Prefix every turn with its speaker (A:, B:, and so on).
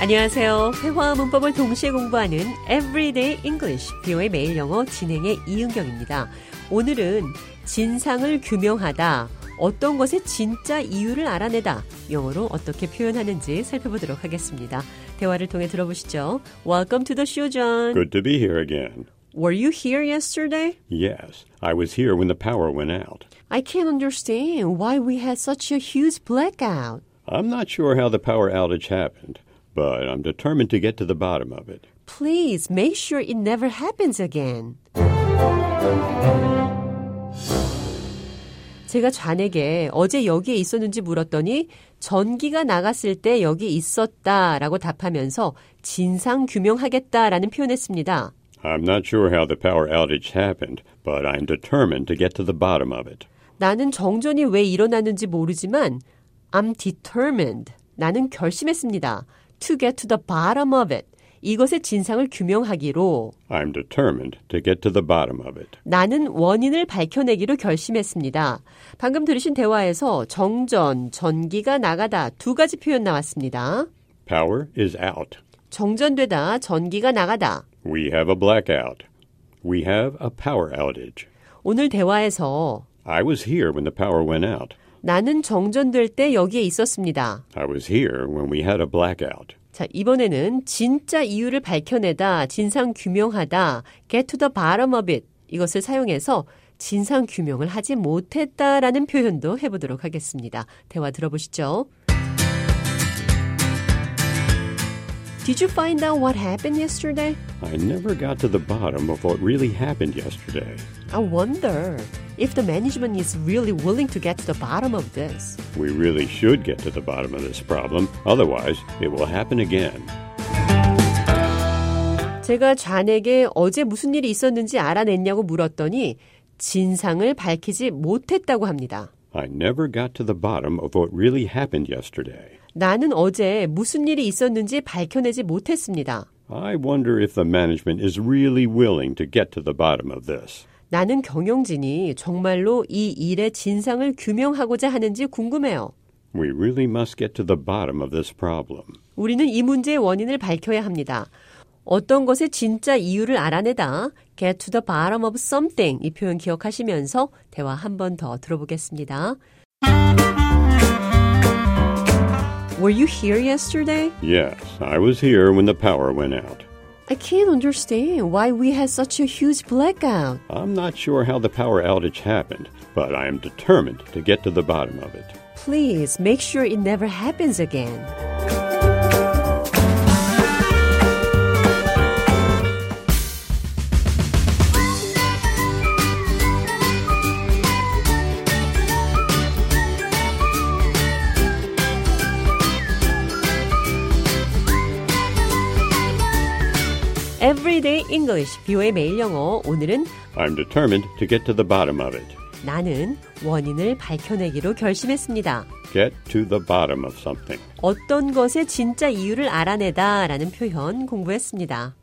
A: 안녕하세요. 회화와 문법을 동시에 공부하는 Everyday English, 비오의 매일 영어 진행의 이은경입니다. 오늘은 진상을 규명하다, 어떤 것의 진짜 이유를 알아내다, 영어로 어떻게 표현하는지 살펴보도록 하겠습니다. 대화를 통해 들어보시죠. Welcome to the show, John.
B: Good to be here again.
A: Were you here yesterday?
B: Yes, I was here when the power went out.
A: I can't understand why we had such a huge blackout.
B: I'm not sure how the power outage happened, but I'm determined to get to the bottom of it.
A: Please make sure it never happens again. 제가 좌에게 어제 여기에 있었는지 물었더니 전기가 나갔을 때 여기 있었다라고 답하면서 진상 규명하겠다라는 표현했습니다.
B: I'm not sure how the power outage happened, but I'm determined to get to the bottom of it.
A: 나는 정전이 왜 일어났는지 모르지만 I'm determined. 나는 결심했습니다. To get to the bottom of it. 이것의 진상을 규명하기로
B: I'm determined to get to the bottom of it.
A: 나는 원인을 밝혀내기로 결심했습니다. 방금 들으신 대화에서 정전, 전기가 나가다 두 가지 표현 나왔습니다.
B: Power is out.
A: 정전되다, 전기가 나가다.
B: We have a blackout. We have a power outage.
A: 오늘 대화에서
B: I was here when the power went out.
A: 나는 정전될 때 여기에 있었습니다.
B: I was here when we had a blackout.
A: 자, 이번에는 진짜 이유를 밝혀내다, 진상 규명하다, get to the bottom of it 이것을 사용해서 진상 규명을 하지 못했다라는 표현도 해보도록 하겠습니다. 대화 들어보시죠. Did you find out what happened yesterday?
B: I never got to the bottom of what really happened yesterday.
A: I wonder if the management is really willing to get to the bottom of this.
B: We really should get to the bottom of this problem, otherwise, it will happen again.
A: 제가 좌에게 어제 무슨 일이 있었는지 알아냈냐고 물었더니 진상을 밝히지 못했다고 합니다.
B: I never got to the bottom of what really happened yesterday.
A: 나는 어제 무슨 일이 있었는지 밝혀내지 못했습니다.
B: I wonder if the management is really willing to get to the bottom of this.
A: 나는 경영진이 정말로 이 일의 진상을 규명하고자 하는지 궁금해요.
B: We really must get to the bottom of this problem.
A: 우리는 이 문제의 원인을 밝혀야 합니다. 어떤 것의 진짜 이유를 알아내다 get to the bottom of something 이 표현 기억하시면서 대화 한 번 더 들어보겠습니다. Were you here yesterday?
B: Yes, I was here when the power went out.
A: I can't understand why we had such a huge blackout.
B: I'm not sure how the power outage happened, but I am determined to get to the bottom of it.
A: Please make sure it never happens again. Everyday English, 비오의 매일 영어. 오늘은
B: I'm determined to get to the bottom of it.
A: 나는 원인을 밝혀내기로 결심했습니다.
B: Get to the bottom of something.
A: 어떤 것의 진짜 이유를 알아내다 라는 표현 공부했습니다.